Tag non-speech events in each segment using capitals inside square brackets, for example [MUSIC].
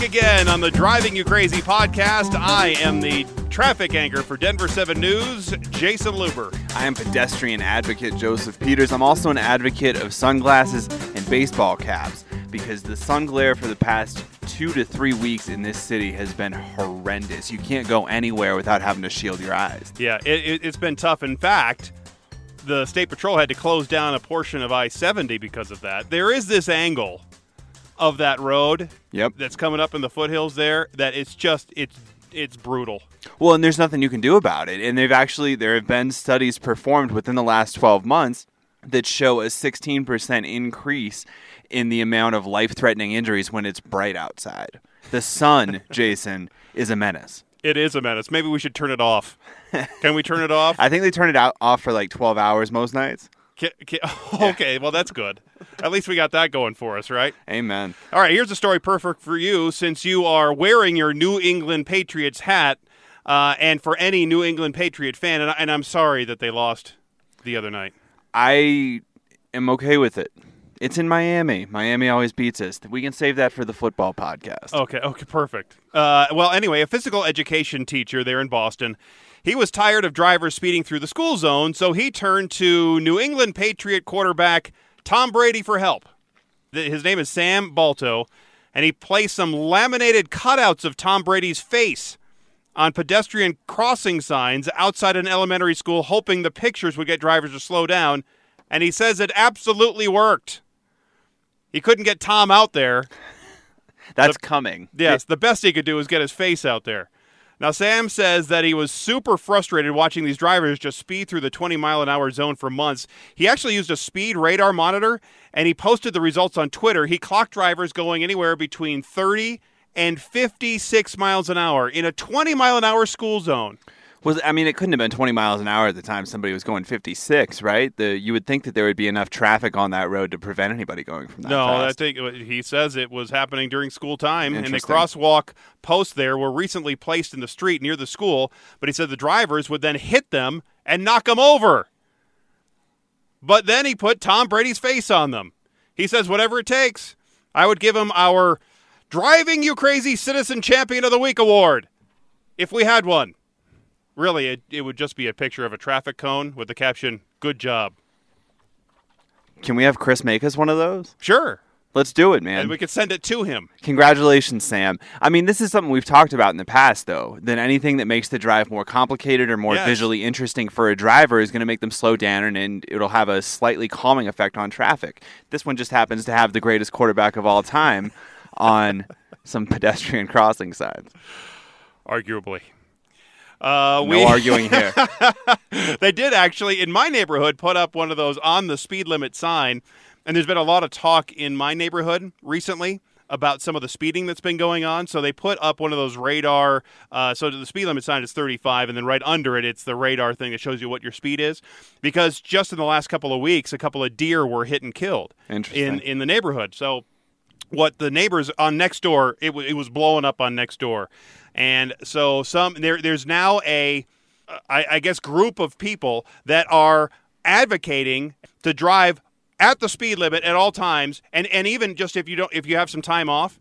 back again on the Driving You Crazy podcast. I am the traffic anchor for Denver 7 News, Jayson Luber. I am pedestrian advocate Joseph Peters. I'm also an advocate of sunglasses and baseball caps because the sun glare for the past two to three weeks in this city has been horrendous. You can't go anywhere without having to shield your eyes. Yeah, it, it, it's been tough. In fact, the State Patrol had to close down a portion of I 70 because of that. There is this angle of that road Yep. that's coming up in the foothills there that it's just, it's, it's brutal. Well, and there's nothing you can do about it. And they've actually there have been studies performed within the last 12 months that show a 16% increase in the amount of life-threatening injuries when it's bright outside. The sun, [LAUGHS] Jayson, is a menace. It is a menace. Maybe we should turn it off. Can we turn it off? [LAUGHS] I think they turn it out off for like 12 hours most nights. Ca- [LAUGHS] ca- okay, well, that's good. At least we got that going for us, right? Amen. All right, here's a story perfect for you since you are wearing your New England Patriots hat, uh, and for any New England Patriot fan, and, I, and I'm sorry that they lost the other night. I am okay with it. It's in Miami. Miami always beats us. We can save that for the football podcast. Okay, okay, perfect. Uh, well, anyway, a physical education teacher there in Boston, he was tired of drivers speeding through the school zone, so he turned to New England Patriot quarterback Tom Brady for help. His name is Sam Balto, and he placed some laminated cutouts of Tom Brady's face on pedestrian crossing signs outside an elementary school, hoping the pictures would get drivers to slow down. And he says it absolutely worked. He couldn't get Tom out there. [LAUGHS] That's coming. Yes, the best he could do was get his face out there. Now, Sam says that he was super frustrated watching these drivers just speed through the 20 mile an hour zone for months. He actually used a speed radar monitor and he posted the results on Twitter. He clocked drivers going anywhere between 30 and 56 miles an hour in a 20 mile an hour school zone. Was I mean, it couldn't have been 20 miles an hour at the time somebody was going 56, right? The you would think that there would be enough traffic on that road to prevent anybody going from that No, I think he says it was happening during school time, and the crosswalk posts there were recently placed in the street near the school. But he said the drivers would then hit them and knock them over. But then he put Tom Brady's face on them. He says, "Whatever it takes, I would give him our driving you crazy citizen champion of the week award if we had one." Really, it, it would just be a picture of a traffic cone with the caption "Good job." Can we have Chris make us one of those? Sure, Let's do it, man. and we could send it to him. Congratulations, Sam. I mean, this is something we've talked about in the past, though. Than anything that makes the drive more complicated or more Yes. visually interesting for a driver is going to make them slow down and, and it'll have a slightly calming effect on traffic. This one just happens to have the greatest quarterback of all time on some [LAUGHS] pedestrian crossing signs. arguably. Uh, No arguing here. [LAUGHS] they did actually in my neighborhood put up one of those on the speed limit sign, and there's been a lot of talk in my neighborhood recently about some of the speeding that's been going on. So they put up one of those radar. Uh, so the speed limit sign is 35, and then right under it, it's the radar thing that shows you what your speed is. Because just in the last couple of weeks, a couple of deer were hit and killed in in the neighborhood. So what the neighbors on Nextdoor it, w- it was blowing up on Nextdoor and so some there there's now a I, I guess group of people that are advocating to drive at the speed limit at all times. And and even just if you don't if you have some time off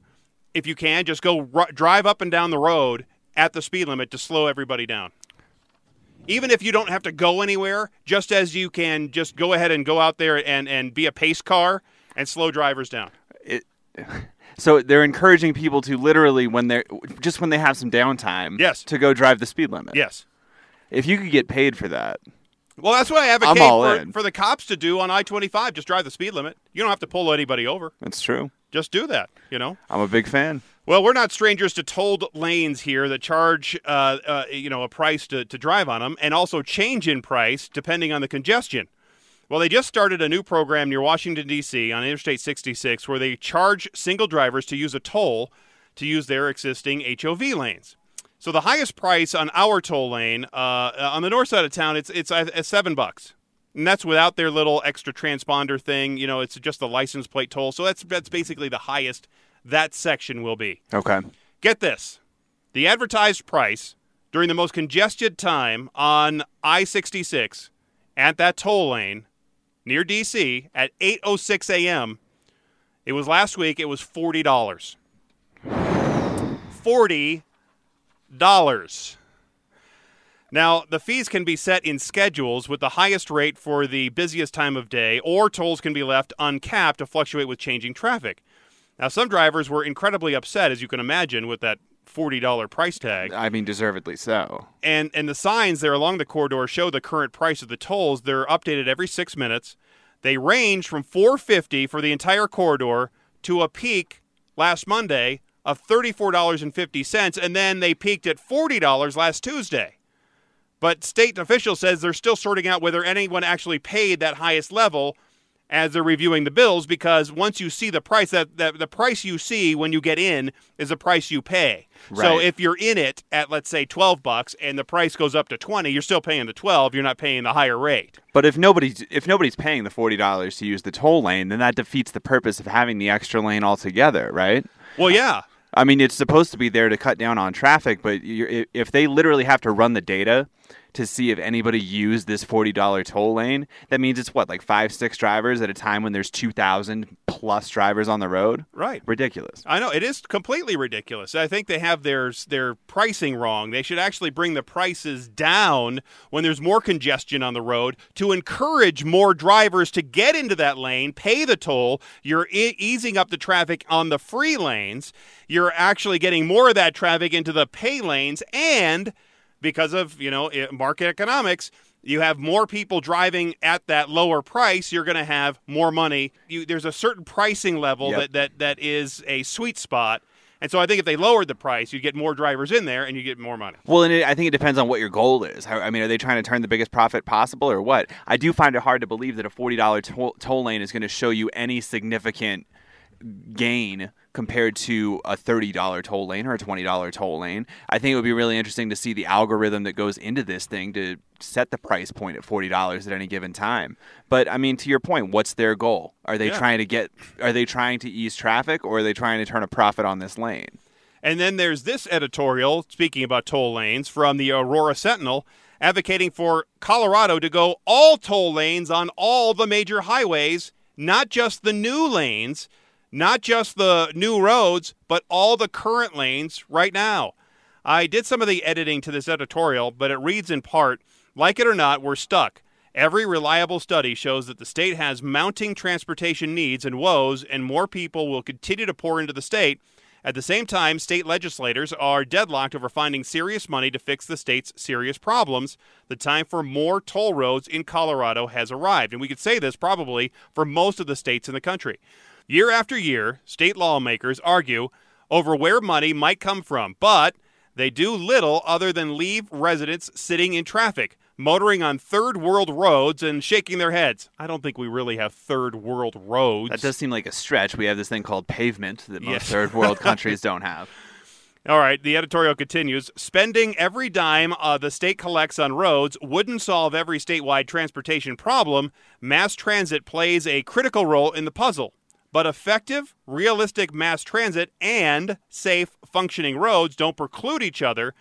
if you can just go ru- drive up and down the road at the speed limit to slow everybody down. Even if you don't have to go anywhere just as you can just go ahead and go out there and and be a pace car and slow drivers down. It, so they're encouraging people to literally, when they're just when they have some downtime, Yes. to go drive the speed limit. yes If you could get paid for that, Well, that's what I advocate for, for the cops to do on I 25. Just drive the speed limit. You don't have to pull anybody over. that's true. Just do that, you know? I'm a big fan. Well, we're not strangers to tolled lanes here that charge, uh, uh, you know, a price to, to drive on them and also change in price depending on the congestion. Well, they just started a new program near Washington, D.C. on Interstate 66 where they charge single drivers to use a toll to use their existing HOV lanes. So the highest price on our toll lane uh, on the north side of town, it's it's uh, seven bucks, and that's without their little extra transponder thing. You know, it's just the license plate toll. So that's that's basically the highest that section will be. Okay. Get this: the advertised price during the most congested time on I-66 at that toll lane near DC at 8:06 a.m. It was last week. It was forty dollars. $40. Now, the fees can be set in schedules with the highest rate for the busiest time of day, or tolls can be left uncapped to fluctuate with changing traffic. Now, some drivers were incredibly upset, as you can imagine, with that $40 price tag. I mean, deservedly so. And and the signs there along the corridor show the current price of the tolls. They're updated every 6 minutes. They range from 450 for the entire corridor to a peak last Monday of $34.50 and then they peaked at $40 last Tuesday. But state officials says they're still sorting out whether anyone actually paid that highest level as they're reviewing the bills because once you see the price that, that the price you see when you get in is the price you pay. Right. So if you're in it at let's say 12 bucks and the price goes up to 20, you're still paying the 12, you're not paying the higher rate. But if nobody's if nobody's paying the forty dollars to use the toll lane, then that defeats the purpose of having the extra lane altogether, right? Well, yeah. I mean, it's supposed to be there to cut down on traffic, but you're, if they literally have to run the data to see if anybody used this forty dollar toll lane, that means it's what like five six drivers at a time when there's two thousand plus drivers on the road. Right. Ridiculous. I know it is completely ridiculous. I think they have their their pricing wrong. They should actually bring the prices down when there's more congestion on the road to encourage more drivers to get into that lane, pay the toll. You're e- easing up the traffic on the free lanes. You're actually getting more of that traffic into the pay lanes and because of, you know, market economics, you have more people driving at that lower price, you're going to have more money. You, there's a certain pricing level Yep. that, that that is a sweet spot. And so I think if they lowered the price, you'd get more drivers in there and you get more money. Well, and it, I think it depends on what your goal is. How, I mean, are they trying to turn the biggest profit possible or what? I do find it hard to believe that a $40 toll, toll lane is going to show you any significant gain compared to a $30 toll lane or a $20 toll lane. I think it would be really interesting to see the algorithm that goes into this thing to set the price point at $40 at any given time. But I mean to your point, what's their goal? Are they Yeah. trying to get are they trying to ease traffic or are they trying to turn a profit on this lane? And then there's this editorial, speaking about toll lanes, from the Aurora Sentinel, advocating for Colorado to go all toll lanes on all the major highways, not just the new lanes, not just the new roads, but all the current lanes right now. I did some of the editing to this editorial, but it reads in part like it or not, we're stuck. Every reliable study shows that the state has mounting transportation needs and woes, and more people will continue to pour into the state. At the same time, state legislators are deadlocked over finding serious money to fix the state's serious problems. The time for more toll roads in Colorado has arrived. And we could say this probably for most of the states in the country. Year after year, state lawmakers argue over where money might come from, but they do little other than leave residents sitting in traffic, motoring on third world roads and shaking their heads. I don't think we really have third world roads. That does seem like a stretch. We have this thing called pavement that most Yes. third world countries [LAUGHS] don't have. All right, the editorial continues. Spending every dime uh, the state collects on roads wouldn't solve every statewide transportation problem. Mass transit plays a critical role in the puzzle. But effective, realistic mass transit and safe, functioning roads don't preclude each other.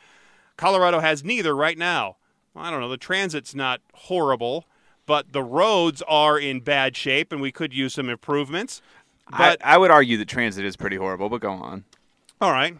Colorado has neither right now. I don't know, the transit's not horrible, but the roads are in bad shape and we could use some improvements. But I, I would argue that transit is pretty horrible, but go on. all right.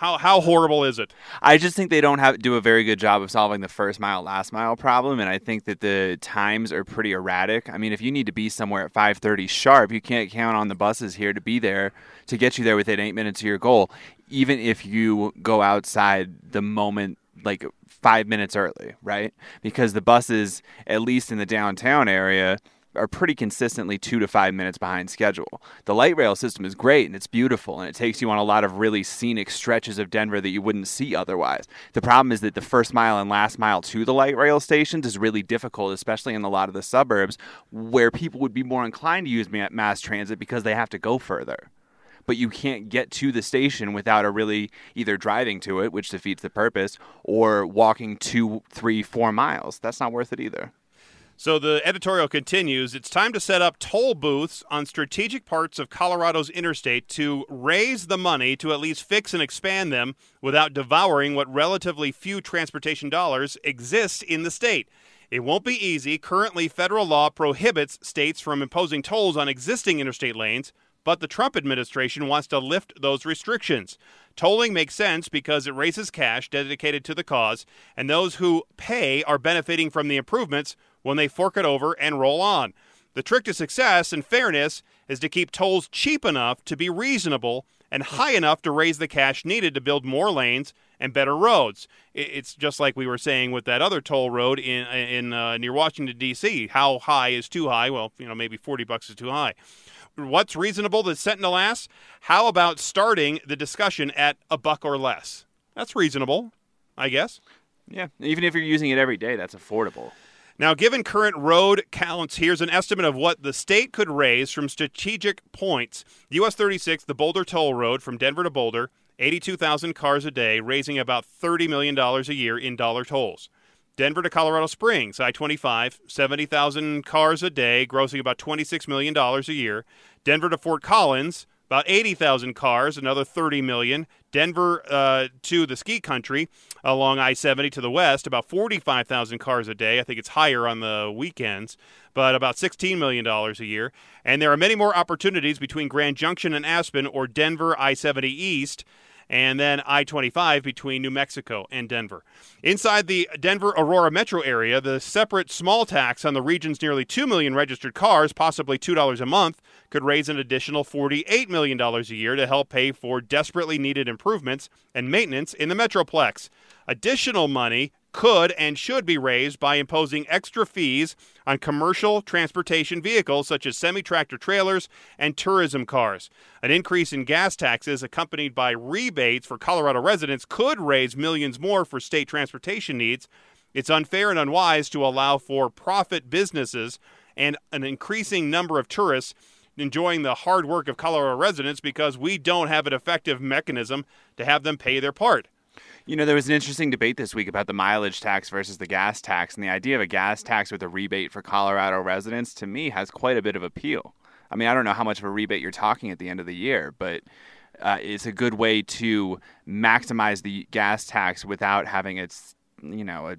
How how horrible is it? I just think they don't have do a very good job of solving the first mile last mile problem, and I think that the times are pretty erratic. I mean, if you need to be somewhere at five thirty sharp, you can't count on the buses here to be there to get you there within eight minutes of your goal. Even if you go outside the moment, like five minutes early, right? Because the buses, at least in the downtown area, are pretty consistently two to five minutes behind schedule. The light rail system is great and it's beautiful and it takes you on a lot of really scenic stretches of Denver that you wouldn't see otherwise. The problem is that the first mile and last mile to the light rail stations is really difficult, especially in a lot of the suburbs where people would be more inclined to use mass transit because they have to go further. But you can't get to the station without a really either driving to it, which defeats the purpose, or walking two, three, four miles. That's not worth it either. So the editorial continues It's time to set up toll booths on strategic parts of Colorado's interstate to raise the money to at least fix and expand them without devouring what relatively few transportation dollars exist in the state. It won't be easy. Currently, federal law prohibits states from imposing tolls on existing interstate lanes, but the Trump administration wants to lift those restrictions. Tolling makes sense because it raises cash dedicated to the cause, and those who pay are benefiting from the improvements when they fork it over and roll on. The trick to success and fairness is to keep tolls cheap enough to be reasonable and high enough to raise the cash needed to build more lanes and better roads. It's just like we were saying with that other toll road in in uh, near Washington D.C. How high is too high? Well, you know, maybe 40 bucks is too high. What's reasonable set to last? How about starting the discussion at a buck or less? That's reasonable, I guess. Yeah, even if you're using it every day, that's affordable. Now, given current road counts, here's an estimate of what the state could raise from strategic points. US 36, the Boulder Toll Road from Denver to Boulder, 82,000 cars a day, raising about $30 million a year in dollar tolls. Denver to Colorado Springs, I 25, 70,000 cars a day, grossing about $26 million a year. Denver to Fort Collins, about 80,000 cars, another 30 million. Denver uh, to the ski country along I-70 to the west, about 45,000 cars a day. I think it's higher on the weekends, but about 16 million dollars a year. And there are many more opportunities between Grand Junction and Aspen or Denver I-70 east and then I 25 between New Mexico and Denver. Inside the Denver Aurora metro area, the separate small tax on the region's nearly 2 million registered cars, possibly $2 a month, could raise an additional $48 million a year to help pay for desperately needed improvements and maintenance in the Metroplex. Additional money could and should be raised by imposing extra fees on commercial transportation vehicles such as semi tractor trailers and tourism cars. An increase in gas taxes accompanied by rebates for Colorado residents could raise millions more for state transportation needs. It's unfair and unwise to allow for profit businesses and an increasing number of tourists enjoying the hard work of Colorado residents because we don't have an effective mechanism to have them pay their part. You know, there was an interesting debate this week about the mileage tax versus the gas tax, and the idea of a gas tax with a rebate for Colorado residents to me has quite a bit of appeal. I mean, I don't know how much of a rebate you're talking at the end of the year, but uh, it's a good way to maximize the gas tax without having its, you know, a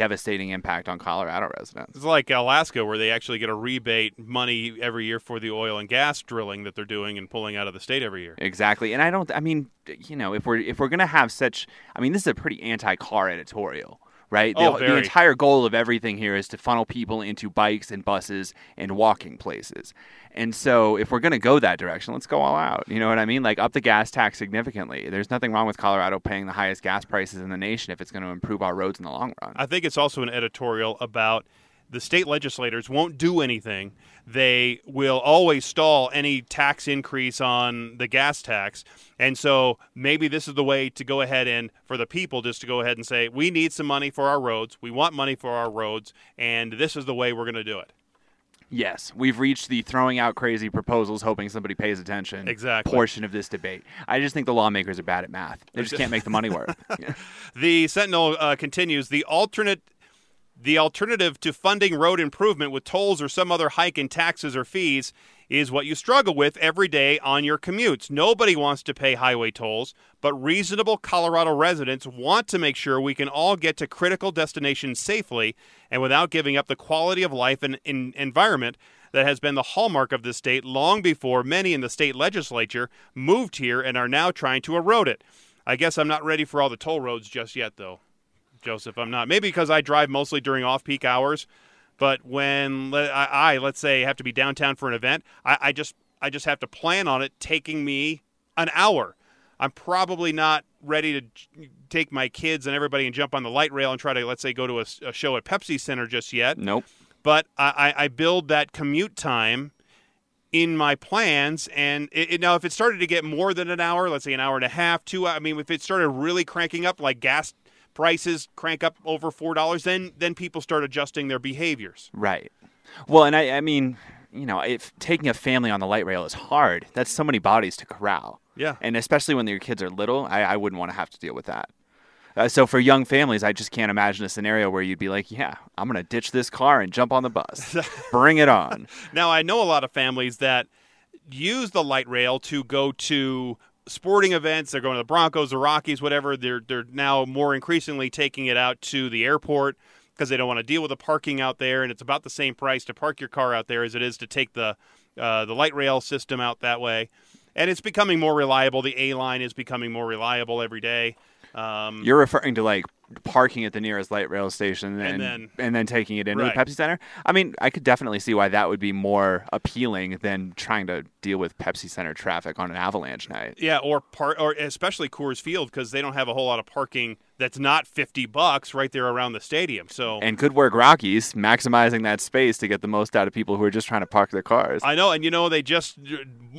devastating impact on Colorado residents. It's like Alaska, where they actually get a rebate money every year for the oil and gas drilling that they're doing and pulling out of the state every year. Exactly, and I don't. I mean, you know, if we're if we're gonna have such, I mean, this is a pretty anti-car editorial right? Oh, the, the, entire goal of everything here is to funnel people into bikes and buses and walking places. And so, if we're going to go that direction, let's go all out. You know what I mean? Like up the gas tax significantly. There's nothing wrong with Colorado paying the highest gas prices in the nation if it's going to improve our roads in the long run. I think it's also an editorial about the state legislators won't do anything. They will always stall any tax increase on the gas tax. And so maybe this is the way to go ahead and for the people just to go ahead and say, we need some money for our roads. We want money for our roads. And this is the way we're going to do it. Yes, we've reached the throwing out crazy proposals, hoping somebody pays attention. Exactly. Portion of this debate. I just think the lawmakers are bad at math. They just can't make the money work. [LAUGHS] The Sentinel uh, continues. The alternate the alternative to funding road improvement with tolls or some other hike in taxes or fees is what you struggle with every day on your commutes. Nobody wants to pay highway tolls, but reasonable Colorado residents want to make sure we can all get to critical destinations safely and without giving up the quality of life and, environment that has been the hallmark of the state long before many in the state legislature moved here and are now trying to erode it. I guess I'm not ready for all the toll roads just yet, though. Joseph. I'm not. Maybe because I drive mostly during off peak hours. But when I, I, let's say have to be downtown for an event, I, I just I just have to plan on it taking me an hour. I'm probably not ready to take my kids and everybody and jump on the light rail and try to let's say go to a, a show at Pepsi Center just yet. Nope. But I, I build that commute time in my plans. And it, it, now, if it started to get more than an hour, let's say an hour and a half, two, I mean, if it started really cranking up like gas prices crank up over four dollars, then then people start adjusting their behaviors. Right. Well, and I, I mean, you know, if taking a family on the light rail is hard, that's so many bodies to corral. Yeah. And especially when your kids are little, I, I wouldn't want to have to deal with that. Uh, so for young families, I just can't imagine a scenario where you'd be like, "Yeah, I'm going to ditch this car and jump on the bus. [LAUGHS] Bring it on." Now I know a lot of families that use the light rail to go to sporting events. They're going to the Broncos, the Rockies, whatever. They're they're now more increasingly taking it out to the airport because they don't want to deal with the parking out there, and it's about the same price to park your car out there as it is to take the uh, the light rail system out that way, and it's becoming more reliable. The A line is becoming more reliable every day. Um, You're referring to like parking at the nearest light rail station and then- and then taking it into Right. the Pepsi Center. I mean, I could definitely see why that would be more appealing than trying to deal with Pepsi Center traffic on an avalanche night. Yeah, or part, or especially Coors Field because they don't have a whole lot of parking that's not fifty bucks right there around the stadium. So And good work, Rockies, maximizing that space to get the most out of people who are just trying to park their cars. I know, and you know they just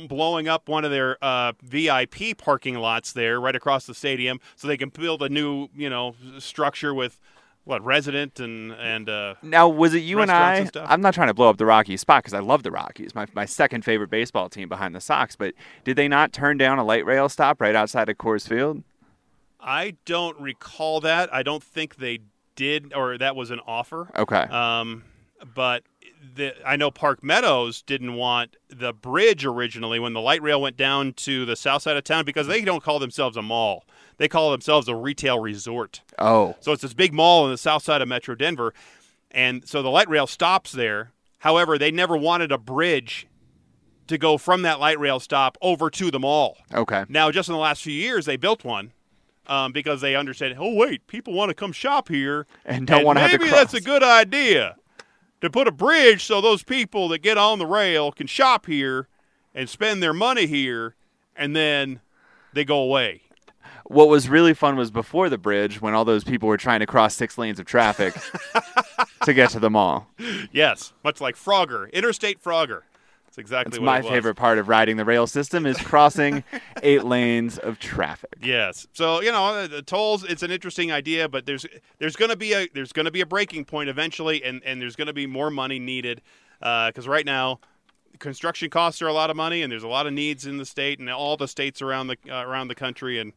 blowing up one of their uh, VIP parking lots there right across the stadium, so they can build a new you know structure with what resident and and uh, Now, was it you and I? and. I'm not trying to blow up the Rockies spot because I love the Rockies, my, my second favorite baseball team behind the Sox. But did they not turn down a light rail stop right outside of Coors Field? I don't recall that. I don't think they did, or that was an offer. Okay. Um, but the, I know Park Meadows didn't want the bridge originally when the light rail went down to the south side of town because they don't call themselves a mall. They call themselves a retail resort. oh, So it's this big mall on the south side of Metro Denver. And so the light rail stops there. However, they never wanted a bridge to go from that light rail stop over to the mall. okay. Now, just in the last few years, they built one um, because they understand. Oh, wait, people want to come shop here, And don't have to maybe that's a good idea to put a bridge so those people that get on the rail can shop here and spend their money here, and then they go away. What was really fun was before the bridge when all those people were trying to cross six lanes of traffic [LAUGHS] to get to the mall. Yes, much like Frogger, Interstate Frogger. That's exactly what my it was. favorite part of riding the rail system is crossing [LAUGHS] eight lanes of traffic. Yes. So you know, the, tolls. It's an interesting idea, but there's there's going to be a there's going to be a breaking point eventually, and and there's going to be more money needed because right now. Construction costs are a lot of money, and there's a lot of needs in the state and all the states around the uh, around the country, and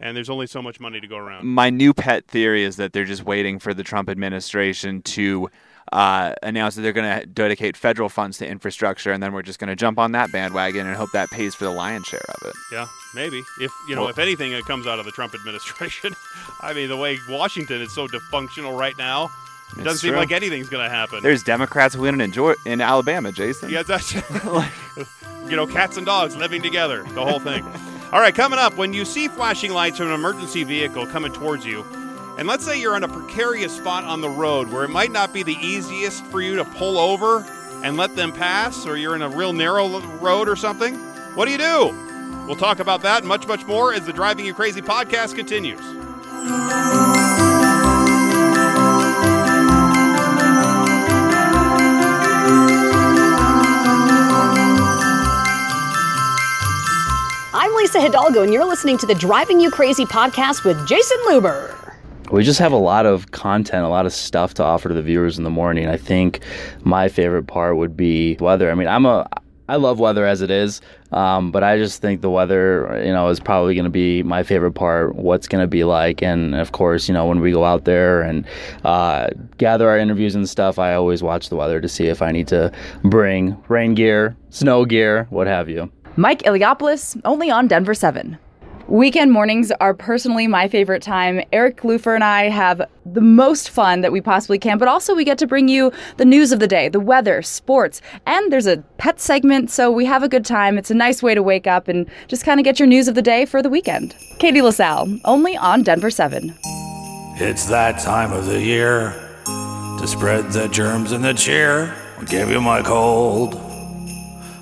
and there's only so much money to go around. My new pet theory is that they're just waiting for the Trump administration to uh, announce that they're going to dedicate federal funds to infrastructure, and then we're just going to jump on that bandwagon and hope that pays for the lion's share of it. Yeah, maybe if you know Well- if anything it comes out of the Trump administration. [LAUGHS] I mean, the way Washington is so dysfunctional right now, it doesn't seem like anything's going to happen. There's Democrats winning in, Georgia, in Alabama, Jayson. Yeah, that's like [LAUGHS] [LAUGHS] you know, cats and dogs living together, the whole thing. All right, coming up, when you see flashing lights from an emergency vehicle coming towards you, and let's say you're in a precarious spot on the road where it might not be the easiest for you to pull over and let them pass, or you're in a real narrow road or something, what do you do? We'll talk about that and much, much more as the Driving You Crazy podcast continues. I'm Lisa Hidalgo, and you're listening to the Driving You Crazy podcast with Jayson Luber. We just have a lot of content, a lot of stuff to offer to the viewers in the morning. I think my favorite part would be weather. I mean, I'm a I love weather as it is, um, but I just think the weather, you know, is probably going to be my favorite part. What's going to be like, and of course, you know, when we go out there and uh, gather our interviews and stuff, I always watch the weather to see if I need to bring rain gear, snow gear, what have you. Mike Iliopoulos, only on Denver 7. Weekend mornings are personally my favorite time. Eric Lupher and I have the most fun that we possibly can, but also we get to bring you the news of the day, the weather, sports, and there's a pet segment, so we have a good time. It's a nice way to wake up and just kind of get your news of the day for the weekend. Katie LaSalle, only on Denver 7. It's that time of the year to spread the germs and the cheer. I'll give you my cold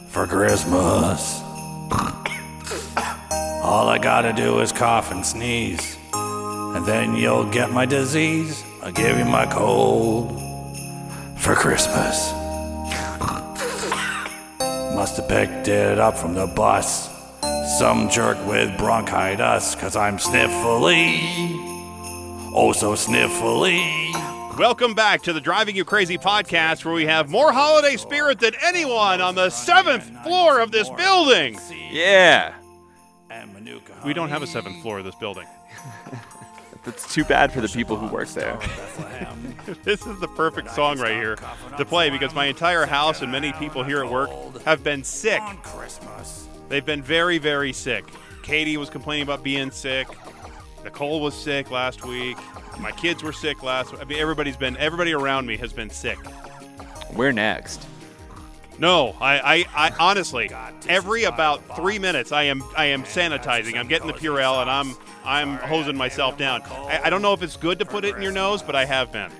for Christmas. All I gotta do is cough and sneeze, and then you'll get my disease. I'll give you my cold for Christmas. Must have picked it up from the bus. Some jerk with bronchitis, cause I'm sniffly. Oh, so sniffly. Welcome back to the Driving You Crazy podcast, where we have more holiday spirit than anyone on the seventh floor of this building. Yeah. We don't have a seventh floor of this building. [LAUGHS] That's too bad for the people who work there. [LAUGHS] This is the perfect song right here to play because my entire house and many people here at work have been sick. They've been very, very sick. Katie was complaining about being sick. Nicole was sick last week. My kids were sick last. Week. I mean, everybody's been. Everybody around me has been sick. We're next. No, I, I, I honestly, every about three minutes, I am, I am sanitizing. I'm getting the Purell, and I'm, I'm hosing myself down. I, I don't know if it's good to put it in your nose, but I have been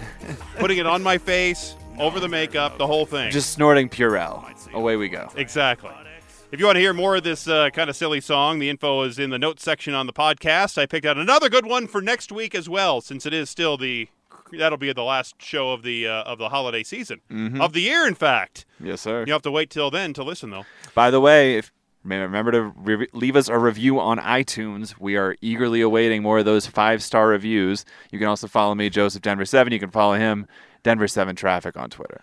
[LAUGHS] putting it on my face, over the makeup, the whole thing. Just snorting Purell. Away we go. Exactly. If you want to hear more of this uh, kind of silly song, the info is in the notes section on the podcast. I picked out another good one for next week as well, since it is still the that'll be the last show of the uh, of the holiday season of the year. In fact, Yes, sir. you have to wait till then to listen, though. By the way, if remember to re- leave us a review on iTunes. We are eagerly awaiting more of those five star reviews. You can also follow me, Joseph Denver Seven. You can follow him, Denver Seven Traffic on Twitter.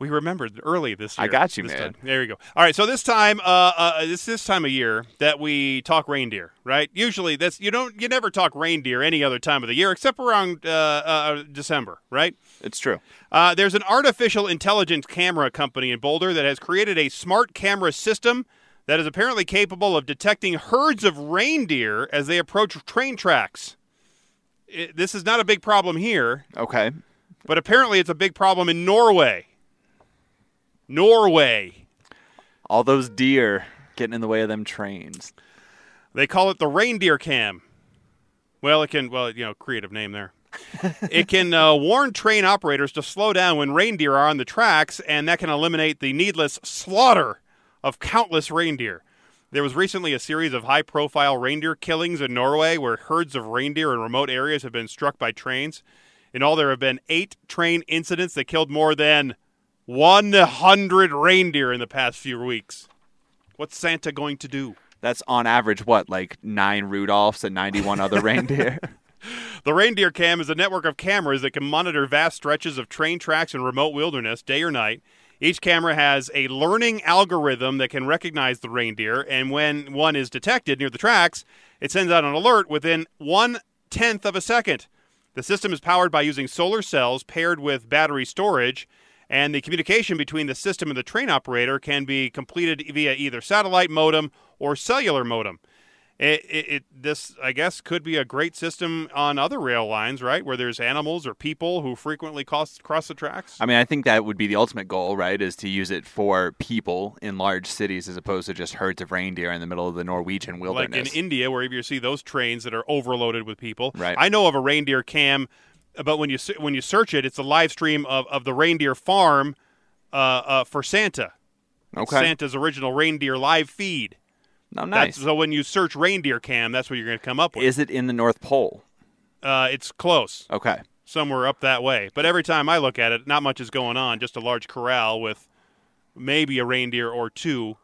We remembered early this year. I got you, man. time. There you go. All right, so this time, uh, uh, this this time of year that we talk reindeer, right? Usually, that's you don't you never talk reindeer any other time of the year except around uh, uh, December, right? It's true. Uh, there's an artificial intelligence camera company in Boulder that has created a smart camera system that is apparently capable of detecting herds of reindeer as they approach train tracks. It, this is not a big problem here, Okay. but apparently it's a big problem in Norway. Norway. All those deer getting in the way of them trains. They call it the reindeer cam. Well, it can, well, you know, creative name there. [LAUGHS] it can uh, warn train operators to slow down when reindeer are on the tracks, and that can eliminate the needless slaughter of countless reindeer. There was recently a series of high profile reindeer killings in Norway where herds of reindeer in remote areas have been struck by trains. In all, there have been eight train incidents that killed more than 100 reindeer in the past few weeks. What's Santa going to do? That's on average what, like nine Rudolphs and ninety-one other [LAUGHS] reindeer. The Reindeer Cam is a network of cameras that can monitor vast stretches of train tracks in remote wilderness, day or night. Each camera has a learning algorithm that can recognize the reindeer, and when one is detected near the tracks, it sends out an alert within one tenth of a second. The system is powered by using solar cells paired with battery storage, and the communication between the system and the train operator can be completed via either satellite modem or cellular modem. It, it, it this I guess could be a great system on other rail lines, right, where there's animals or people who frequently cross cross the tracks. I mean, I think that would be the ultimate goal, right? Is to use it for people in large cities as opposed to just herds of reindeer in the middle of the Norwegian wilderness. like in India, where you see those trains that are overloaded with people. Right. I know of a reindeer cam, but when you when you search it, it's a live stream of, of the reindeer farm uh, uh, for Santa. okay. Santa's original reindeer live feed. oh, nice. That's, so when you search reindeer cam, that's what you're going to come up with. Is it in the North Pole? Uh, it's close. Okay. somewhere up that way. But every time I look at it, not much is going on. Just a large corral with maybe a reindeer or two,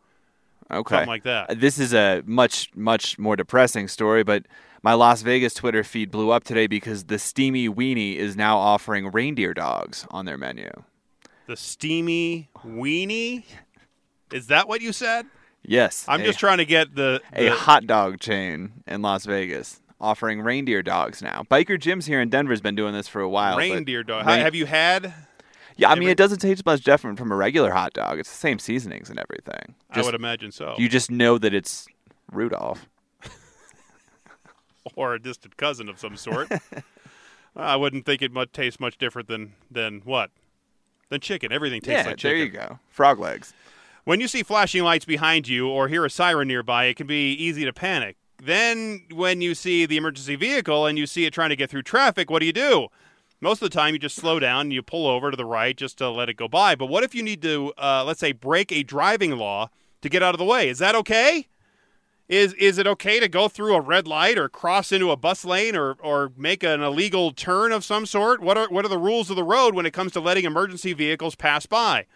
Okay. something like that. This is a much, much more depressing story, but my Las Vegas Twitter feed blew up today because the Steamy Weenie is now offering reindeer dogs on their menu. The steamy weenie. Is that what you said? Yes. I'm a, just trying to get the, a hot dog chain in Las Vegas offering reindeer dogs now. Biker Jim's here in Denver's been doing this for a while. reindeer dog. rein- Have you had? Yeah, I mean Every- it doesn't taste much different from a regular hot dog. It's the same seasonings and everything. I would imagine so. You just know that it's Rudolph. [LAUGHS] or a distant cousin of some sort. [LAUGHS] I wouldn't think it would taste much different than than what? Than chicken. Everything tastes yeah, like chicken. there you go. Frog legs. When you see flashing lights behind you or hear a siren nearby, it can be easy to panic. Then, when you see the emergency vehicle and you see it trying to get through traffic, what do you do? Most of the time, you just slow down and you pull over to the right just to let it go by. But what if you need to, uh, let's say, break a driving law to get out of the way? Is that okay? Is is it okay to go through a red light or cross into a bus lane or or make an illegal turn of some sort? What are what are the rules of the road when it comes to letting emergency vehicles pass by?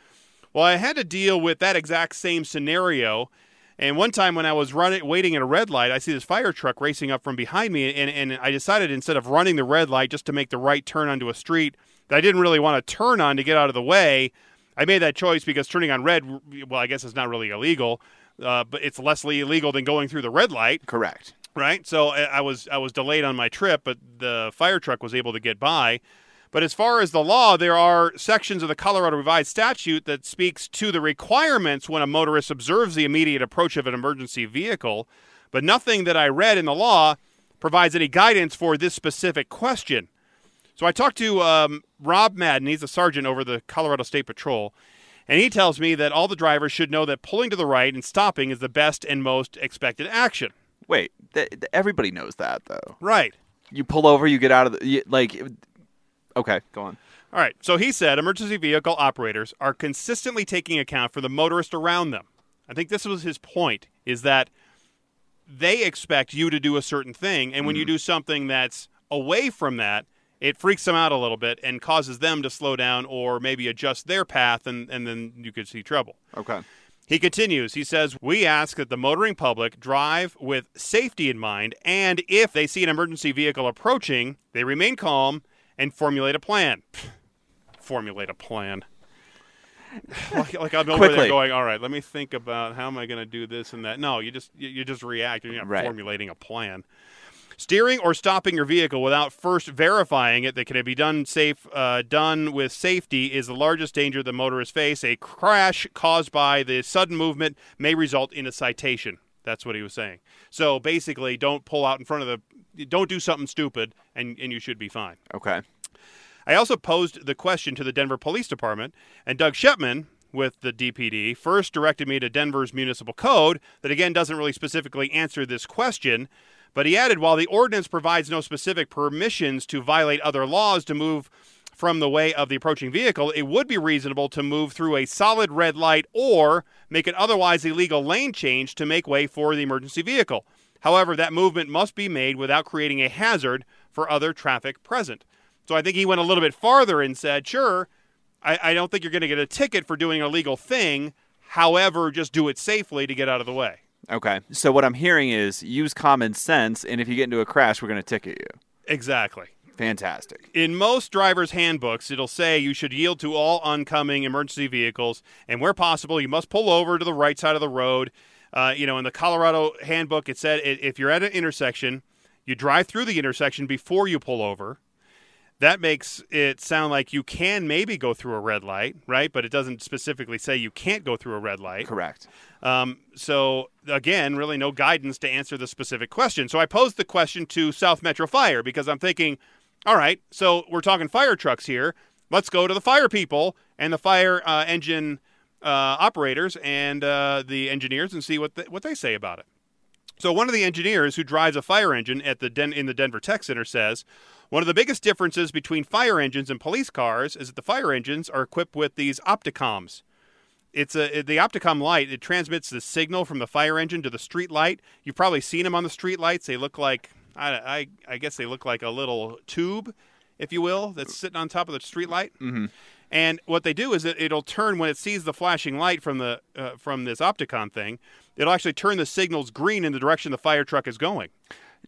Well, I had to deal with that exact same scenario. And one time when I was running, waiting at a red light, I see this fire truck racing up from behind me, and, and I decided instead of running the red light just to make the right turn onto a street that I didn't really want to turn on to get out of the way, I made that choice because turning on red, well, I guess it's not really illegal, uh, but it's less illegal than going through the red light Correct. right? So I I was I was delayed on my trip, but the fire truck was able to get by. But as far as the law, there are sections of the Colorado Revised Statute that speaks to the requirements when a motorist observes the immediate approach of an emergency vehicle, but nothing that I read in the law provides any guidance for this specific question. So I talked to um, Rob Madden. He's a sergeant over the Colorado State Patrol. And he tells me that all the drivers should know that pulling to the right and stopping is the best and most expected action. Wait, th- th- everybody knows that though. Right. You pull over, you get out of the you, like. Okay, go on. All right. So he said emergency vehicle operators are consistently taking account for the motorist around them. I think this was his point is that they expect you to do a certain thing and when you mm. do something that's away from that, it freaks them out a little bit and causes them to slow down or maybe adjust their path and, and then you could see trouble. Okay. He continues, he says, We ask that the motoring public drive with safety in mind, and if they see an emergency vehicle approaching, they remain calm and formulate a plan. [SIGHS] formulate a plan. [SIGHS] like, like I'm over there going, all right, let me think about how am I going to do this and that. No, you just you, you just react. You're not Right. formulating a plan. Steering or stopping your vehicle without first verifying it that can it be done safe, uh, done with safety, is the largest danger the motorists face. A crash caused by the sudden movement may result in a citation. That's what he was saying. So basically, don't pull out in front of the, don't do something stupid, and and you should be fine. Okay. I also posed the question to the Denver Police Department, and Doug Schepman with the DPD first directed me to Denver's municipal code that again doesn't really specifically answer this question, but he added while the ordinance provides no specific permissions to violate other laws to move from the way of the approaching vehicle, it would be reasonable to move through a solid red light or make an otherwise illegal lane change to make way for the emergency vehicle. However, that movement must be made without creating a hazard for other traffic present. So I think he went a little bit farther and said, sure, I, I don't think you're going to get a ticket for doing a legal thing. However, just do it safely to get out of the way. Okay. So what I'm hearing is use common sense, and if you get into a crash, we're going to ticket you. Exactly. Fantastic. In most drivers' handbooks, it'll say you should yield to all oncoming emergency vehicles, and where possible, you must pull over to the right side of the road. Uh, you know, in the Colorado handbook, it said if you're at an intersection, you drive through the intersection before you pull over. That makes it sound like you can maybe go through a red light, right? But it doesn't specifically say you can't go through a red light. Correct. Um, so again, really no guidance to answer the specific question. So I posed the question to South Metro Fire because I'm thinking, all right, so we're talking fire trucks here. Let's go to the fire people and the fire uh, engine uh, operators and uh, the engineers and see what the, what they say about it. So one of the engineers who drives a fire engine at the Den- in the Denver Tech Center says one of the biggest differences between fire engines and police cars is that the fire engines are equipped with these opticoms it's a the Opticom light. It transmits the signal from the fire engine to the street light. You've probably seen them on the street lights. They look like I, I, I guess they look like a little tube, if you will, that's sitting on top of the street light. Mm-hmm. And what they do is it, it'll turn when it sees the flashing light from the uh, from this Opticom thing. It'll actually turn the signals green in the direction the fire truck is going.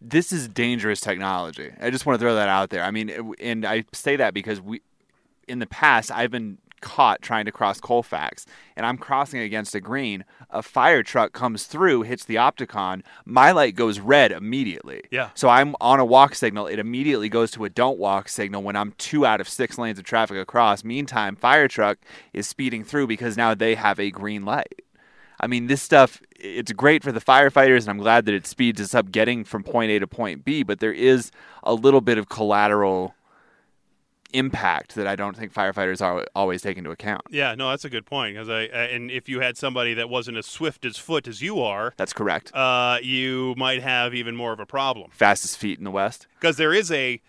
this is dangerous technology. I just want to throw that out there. I mean, and I say that because we, in the past, I've been caught trying to cross Colfax, and I'm crossing against a green. A fire truck comes through, hits the Opticom. My light goes red immediately. Yeah. So I'm on a walk signal. It immediately goes to a don't walk signal when I'm two out of six lanes of traffic across. Meantime, fire truck is speeding through because now they have a green light. I mean, this stuff, it's great for the firefighters, and I'm glad that it speeds us up getting from point A to point B, but there is a little bit of collateral impact that I don't think firefighters are always take into account. Yeah, no, that's a good point. Because I, and if you had somebody that wasn't as swift as foot as you are, That's correct. uh, you might have even more of a problem. Fastest feet in the West. because there is a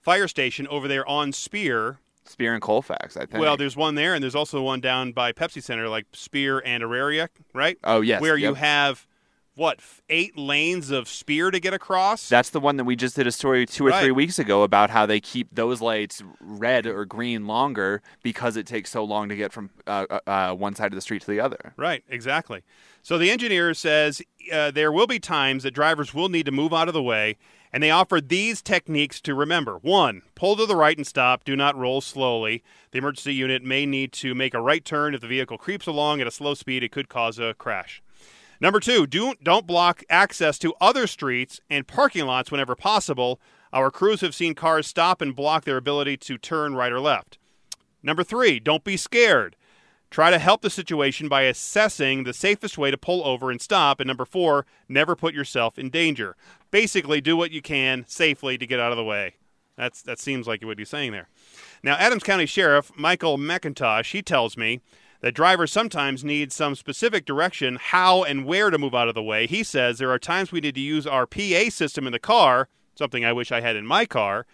fire station over there on Speer. Speer and Colfax, I think. Well, there's one there, and there's also one down by Pepsi Center, like Speer and Auraria, right? Oh, yes, Where you have what eight lanes of Speer to get across. That's the one that we just did a story two or Right. three weeks ago about how they keep those lights red or green longer because it takes so long to get from uh, uh, uh, one side of the street to the other. Right, exactly. So the engineer says uh, there will be times that drivers will need to move out of the way, and they offer these techniques to remember. One, pull to the right and stop. Do not roll slowly. The emergency unit may need to make a right turn if the vehicle creeps along at a slow speed. It could cause a crash. Number two, do, don't block access to other streets and parking lots whenever possible. Our crews have seen cars stop and block their ability to turn right or left. Number three, don't be scared. Try to help the situation by assessing the safest way to pull over and stop. And number four, never put yourself in danger. Basically, do what you can safely to get out of the way. That's that seems like what he's saying there. Now, Adams County Sheriff Michael McIntosh he tells me that drivers sometimes need some specific direction how and where to move out of the way. He says there are times we need to use our PA system in the car, something I wish I had in my car.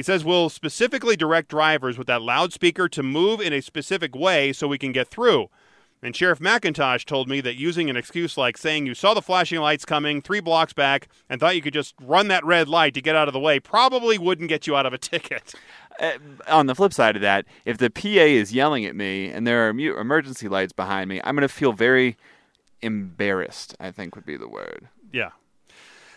He says we'll specifically direct drivers with that loudspeaker to move in a specific way so we can get through. And Sheriff McIntosh told me that using an excuse like saying you saw the flashing lights coming three blocks back and thought you could just run that red light to get out of the way probably wouldn't get you out of a ticket. [LAUGHS] Uh, on the flip side of that, if the PA is yelling at me and there are emergency lights behind me, I'm going to feel very embarrassed, I think would be the word. Yeah.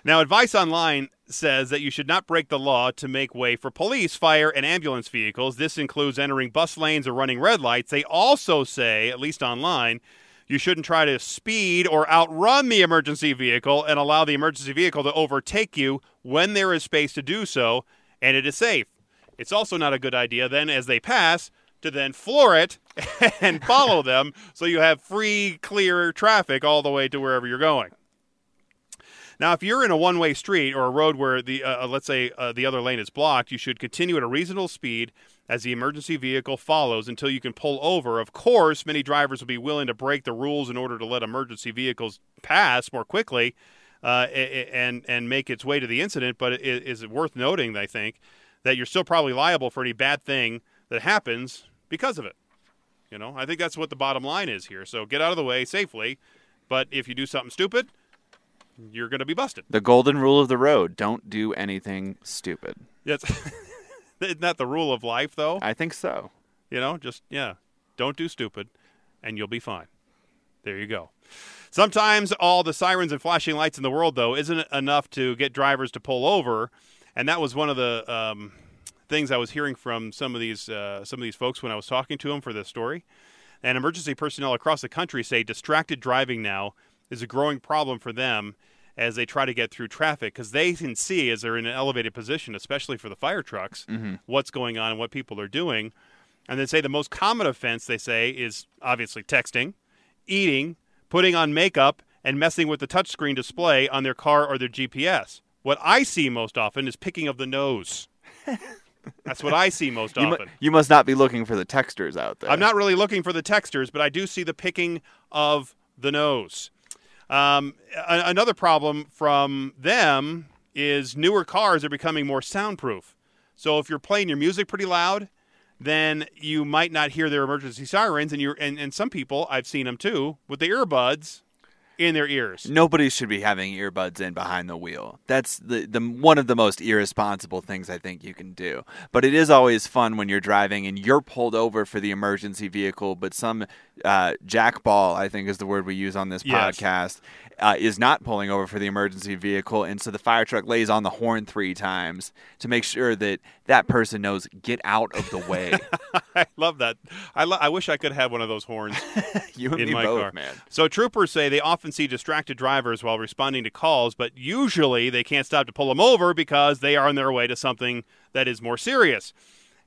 Now, Advice Online says that you should not break the law to make way for police, fire, and ambulance vehicles. This includes entering bus lanes or running red lights. They also say, at least online, you shouldn't try to speed or outrun the emergency vehicle and allow the emergency vehicle to overtake you when there is space to do so and it is safe. It's also not a good idea then, as they pass, to then floor it [LAUGHS] and follow them so you have free, clear traffic all the way to wherever you're going. Now, if you're in a one-way street or a road where the uh, uh, let's say uh, the other lane is blocked, you should continue at a reasonable speed as the emergency vehicle follows until you can pull over. Of course, many drivers will be willing to break the rules in order to let emergency vehicles pass more quickly uh, and and make its way to the incident. But it is worth noting, I think, that you're still probably liable for any bad thing that happens because of it. You know, I think that's what the bottom line is here. So get out of the way safely. But if you do something stupid, you're going to be busted. The golden rule of the road don't do anything stupid. Yes. [LAUGHS] Isn't that the rule of life, though? I think so. You know, just, yeah, don't do stupid and you'll be fine. There you go. Sometimes all the sirens and flashing lights in the world, though, isn't enough to get drivers to pull over. And that was one of the um, things I was hearing from some of these uh, some of these folks when I was talking to them for this story. And emergency personnel across the country say distracted driving now is a growing problem for them as they try to get through traffic because they can see as they're in an elevated position, especially for the fire trucks, Mm-hmm. what's going on and what people are doing. And they say the most common offense they say is obviously texting, eating, putting on makeup, and messing with the touchscreen display on their car or their GPS. What I see most often is picking of the nose. [LAUGHS] That's what I see most You, mu- often. you must not be looking for the texters out there. I'm not really looking for the texters, but I do see the picking of the nose. Um, a- another problem from them is newer cars are becoming more soundproof. So if you're playing your music pretty loud, then you might not hear their emergency sirens, and you're and, and some people I've seen them too with the earbuds in their ears. Nobody should be having earbuds in behind the wheel. That's the, the one of the most irresponsible things I think you can do. But it is always fun when you're driving and you're pulled over for the emergency vehicle, but some uh, jackball, I think is the word we use on this Yes. podcast, uh, is not pulling over for the emergency vehicle, and so the fire truck lays on the horn three times to make sure that that person knows get out of the way. [LAUGHS] I love that. I, lo- I wish I could have one of those horns. [LAUGHS] you and in me my both, car. man. So troopers say they often see distracted drivers while responding to calls, but usually they can't stop to pull them over because they are on their way to something that is more serious.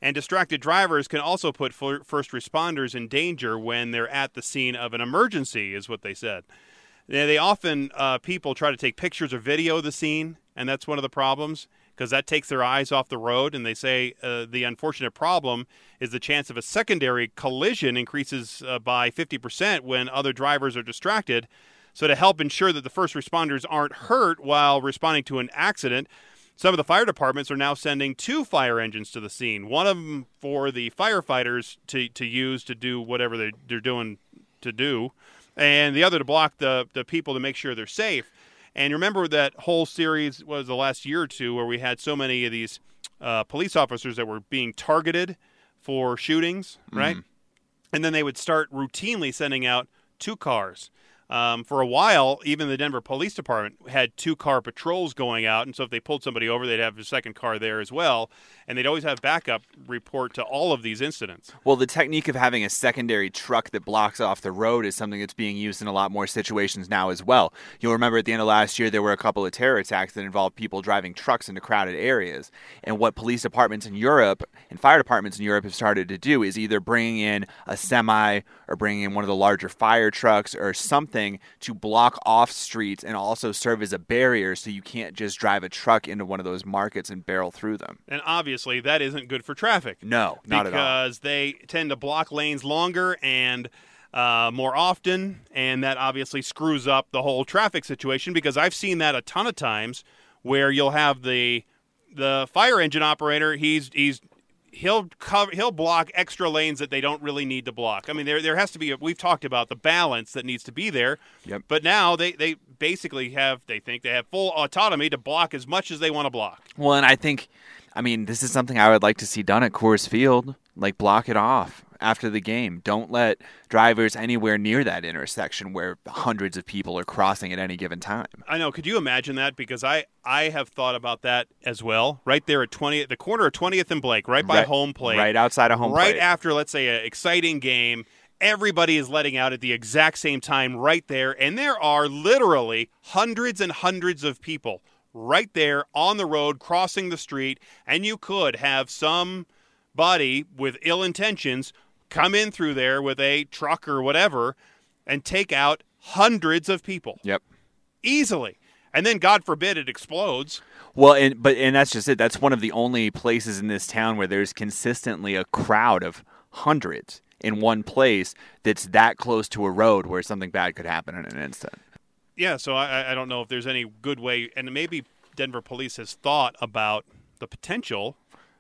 And distracted drivers can also put first responders in danger when they're at the scene of an emergency, is what they said. They often uh, people try to take pictures or video of the scene, and that's one of the problems because that takes their eyes off the road. And they say uh, the unfortunate problem is the chance of a secondary collision increases uh, by 50% when other drivers are distracted. So, to help ensure that the first responders aren't hurt while responding to an accident, some of the fire departments are now sending two fire engines to the scene. One of them for the firefighters to, to use to do whatever they're, they're doing to do, and the other to block the, the people to make sure they're safe. And remember that whole series was the last year or two where we had so many of these uh, police officers that were being targeted for shootings, right? And then they would start routinely sending out two cars. Um, for a while, even the Denver Police Department had two car patrols going out, and so if they pulled somebody over, they'd have a second car there as well, and they'd always have backup report to all of these incidents. Well, the technique of having a secondary truck that blocks off the road is something that's being used in a lot more situations now as well. You'll remember at the end of last year, there were a couple of terror attacks that involved people driving trucks into crowded areas. And what police departments in Europe and fire departments in Europe have started to do is either bringing in a semi or bringing in one of the larger fire trucks or something something to block off streets and also serve as a barrier so you can't just drive a truck into one of those markets and barrel through them. And obviously, that isn't good for traffic. No, not at all. because they tend to block lanes longer and uh, more often, and that obviously screws up the whole traffic situation. Because I've seen that a ton of times, where you'll have the the fire engine operator. He's he's he'll cover he'll block extra lanes that they don't really need to block. I mean, there there has to be. A, we've talked about the balance that needs to be there. Yep. But now they they basically have they think they have full autonomy to block as much as they want to block. Well, and I think, I mean, this is something I would like to see done at Coors Field. Like, block it off after the game. Don't let drivers anywhere near that intersection where hundreds of people are crossing at any given time. I know. Could you imagine that? Because I I have thought about that as well. Right there at 20th, the corner of 20th and Blake, right by Right- home plate, right outside of home plate. right plate. after let's say an exciting game. Everybody is letting out at the exact same time right there, and there are literally hundreds and hundreds of people right there on the road crossing the street, and you could have somebody with ill intentions come in through there with a truck or whatever and take out hundreds of people Yep. easily. And then, God forbid, it explodes. Well, and but and that's just it. That's one of the only places in this town where there's consistently a crowd of hundreds in one place that's that close to a road where something bad could happen in an instant. Yeah, so I, I don't know if there's any good way, and maybe Denver police has thought about the potential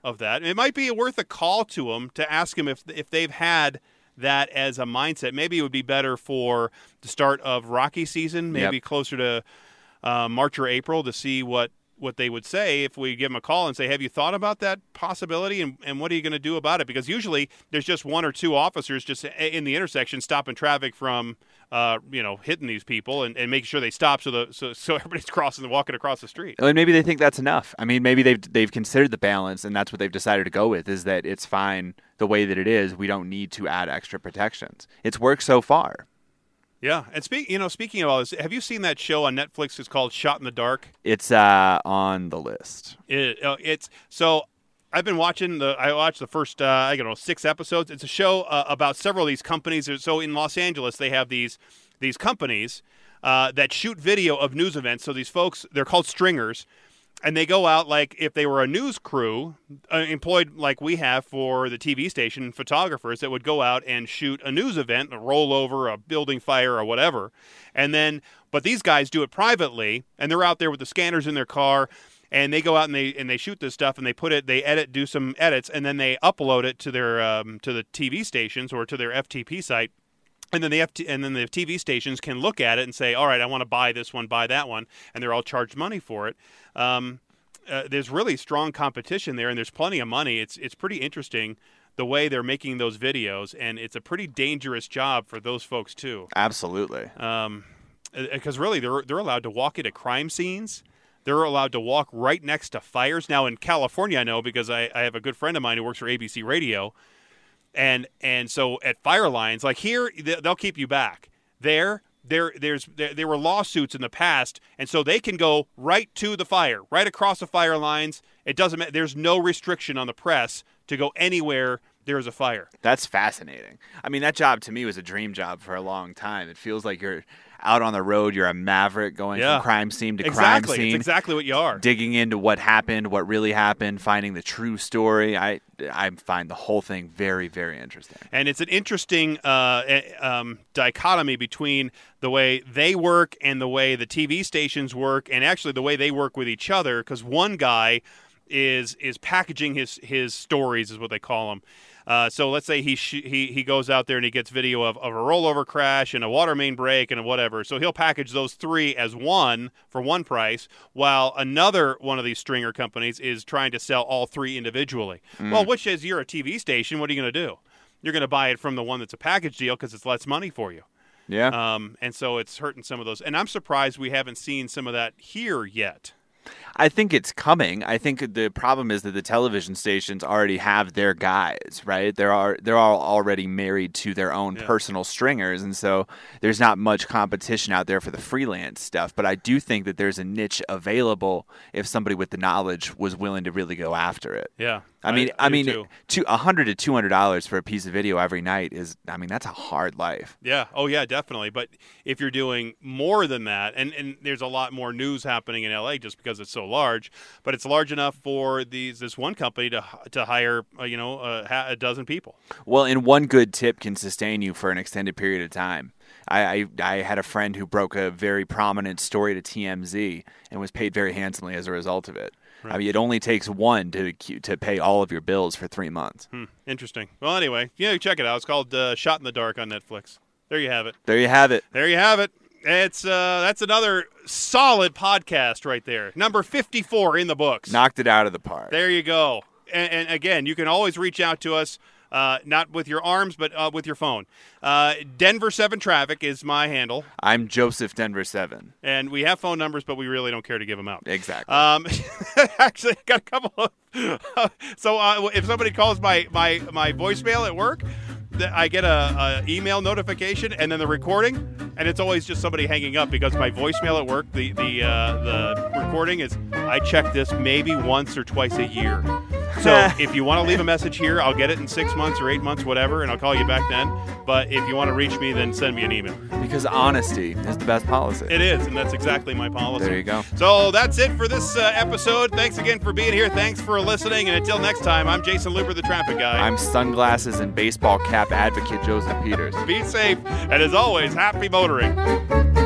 of that. It might be worth a call to them to ask them if if they've had that as a mindset. Maybe it would be better for the start of Rocky season, maybe Yep. closer to uh, March or April, to see what what they would say if we give them a call and say, "Have you thought about that possibility? And, and what are you going to do about it?" Because usually there's just one or two officers just in the intersection stopping traffic from, uh, you know, hitting these people and, and making sure they stop so the so, so everybody's [LAUGHS] crossing and walking across the street. And maybe they think that's enough. I mean, maybe they've they've considered the balance, and that's what they've decided to go with. Is that it's fine the way that it is. We don't need to add extra protections. It's worked so far. Yeah, and speak, you know, speaking of all this, have you seen that show on Netflix? It's called Shot in the Dark. It's uh, on the list. It, uh, it's so I've been watching the I watched the first uh, I don't know six episodes. It's a show uh, about several of these companies. So in Los Angeles, they have these these companies uh, that shoot video of news events. So these folks, they're called stringers. And they go out like if they were a news crew uh, employed like we have for the TV station, photographers that would go out and shoot a news event, a rollover, a building fire, or whatever. And then, but these guys do it privately, and they're out there with the scanners in their car, and they go out and they and they shoot this stuff, and they put it, they edit, do some edits, and then they upload it to their um, to the TV stations or to their FTP site. And then the FT, and then the TV stations can look at it and say, "All right, I want to buy this one, buy that one," and they're all charged money for it. Um, uh, there's really strong competition there, and there's plenty of money. It's it's pretty interesting the way they're making those videos, and it's a pretty dangerous job for those folks too. Absolutely. Um, because really, they're they're allowed to walk into crime scenes. They're allowed to walk right next to fires. Now in California, I know because I, I have a good friend of mine who works for ABC Radio, and and so at fire lines, like here, they- they'll keep you back. There, there, there's there, there were lawsuits in the past, and so they can go right to the fire, right across the fire lines. It doesn't matter. There's no restriction on the press to go anywhere there's a fire. That's fascinating. I mean, that job to me was a dream job for a long time. It feels like you're out on the road. You're a maverick going Yeah. from crime scene to exactly, crime scene. it's exactly what you are. digging into what happened, what really happened, finding the true story. I I find the whole thing very very interesting. and it's an interesting uh, eh, um, dichotomy between the way they work and the way the TV stations work, and actually the way they work with each other. Because one guy is is packaging his his stories, is what they call them. Uh, so let's say he sh- he he goes out there and he gets video of, of a rollover crash and a water main break and whatever. So he'll package those three as one for one price, while another one of these stringer companies is trying to sell all three individually. Well, which is you're a TV station, what are you going to do? You're going to buy it from the one that's a package deal because it's less money for you. Yeah. Um, and so it's hurting some of those. And I'm surprised we haven't seen some of that here yet. I think it's coming. I think the problem is that the television stations already have their guys, right? They're are they're all already married to their own Yeah. personal stringers, and so there's not much competition out there for the freelance stuff. But I do think that there's a niche available if somebody with the knowledge was willing to really go after it. Yeah. I mean, I, do mean, too. two a hundred to two hundred dollars for a piece of video every night is, I mean, that's a hard life. Yeah. Oh, yeah, definitely. But if you're doing more than that, and, and there's a lot more news happening in LA just because it's so large, but it's large enough for these this one company to to hire uh, you know a, a dozen people. Well, and one good tip can sustain you for an extended period of time. I, I, I had a friend who broke a very prominent story to TMZ and was paid very handsomely as a result of it. I mean, it only takes one to to pay all of your bills for three months. Hmm, interesting. Well, anyway, yeah, check it out. It's called uh, Shot in the Dark on Netflix. There you have it. There you have it. There you have it. It's uh, that's another solid podcast right there. Number fifty-four in the books. Knocked it out of the park. There you go. And, and again, you can always reach out to us, uh, not with your arms, but uh, with your phone. Uh, Denver Seven Traffic is my handle, I'm Joseph Denver Seven. and we have phone numbers, but we really don't care to give them out. Exactly. Um, [LAUGHS] actually, I got a couple of. [LAUGHS] so uh, if somebody calls my my my voicemail at work, I get a, a email notification and then the recording, and it's always just somebody hanging up because my voicemail at work, the the uh, the recording is I check this maybe once or twice a year. So [LAUGHS] if you want to leave a message here, I'll get it in six months or eight months, whatever, and I'll call you back then. But if you want to reach me, then send me an email. because honesty is the best policy. It is, and that's exactly my policy. There you go. So that's it for this uh, episode. Thanks again for being here. Thanks for listening. And until next time, I'm Jayson Luber, the traffic guy. I'm sunglasses and baseball cap advocate Joseph Peters. Be safe. And as always, happy motoring.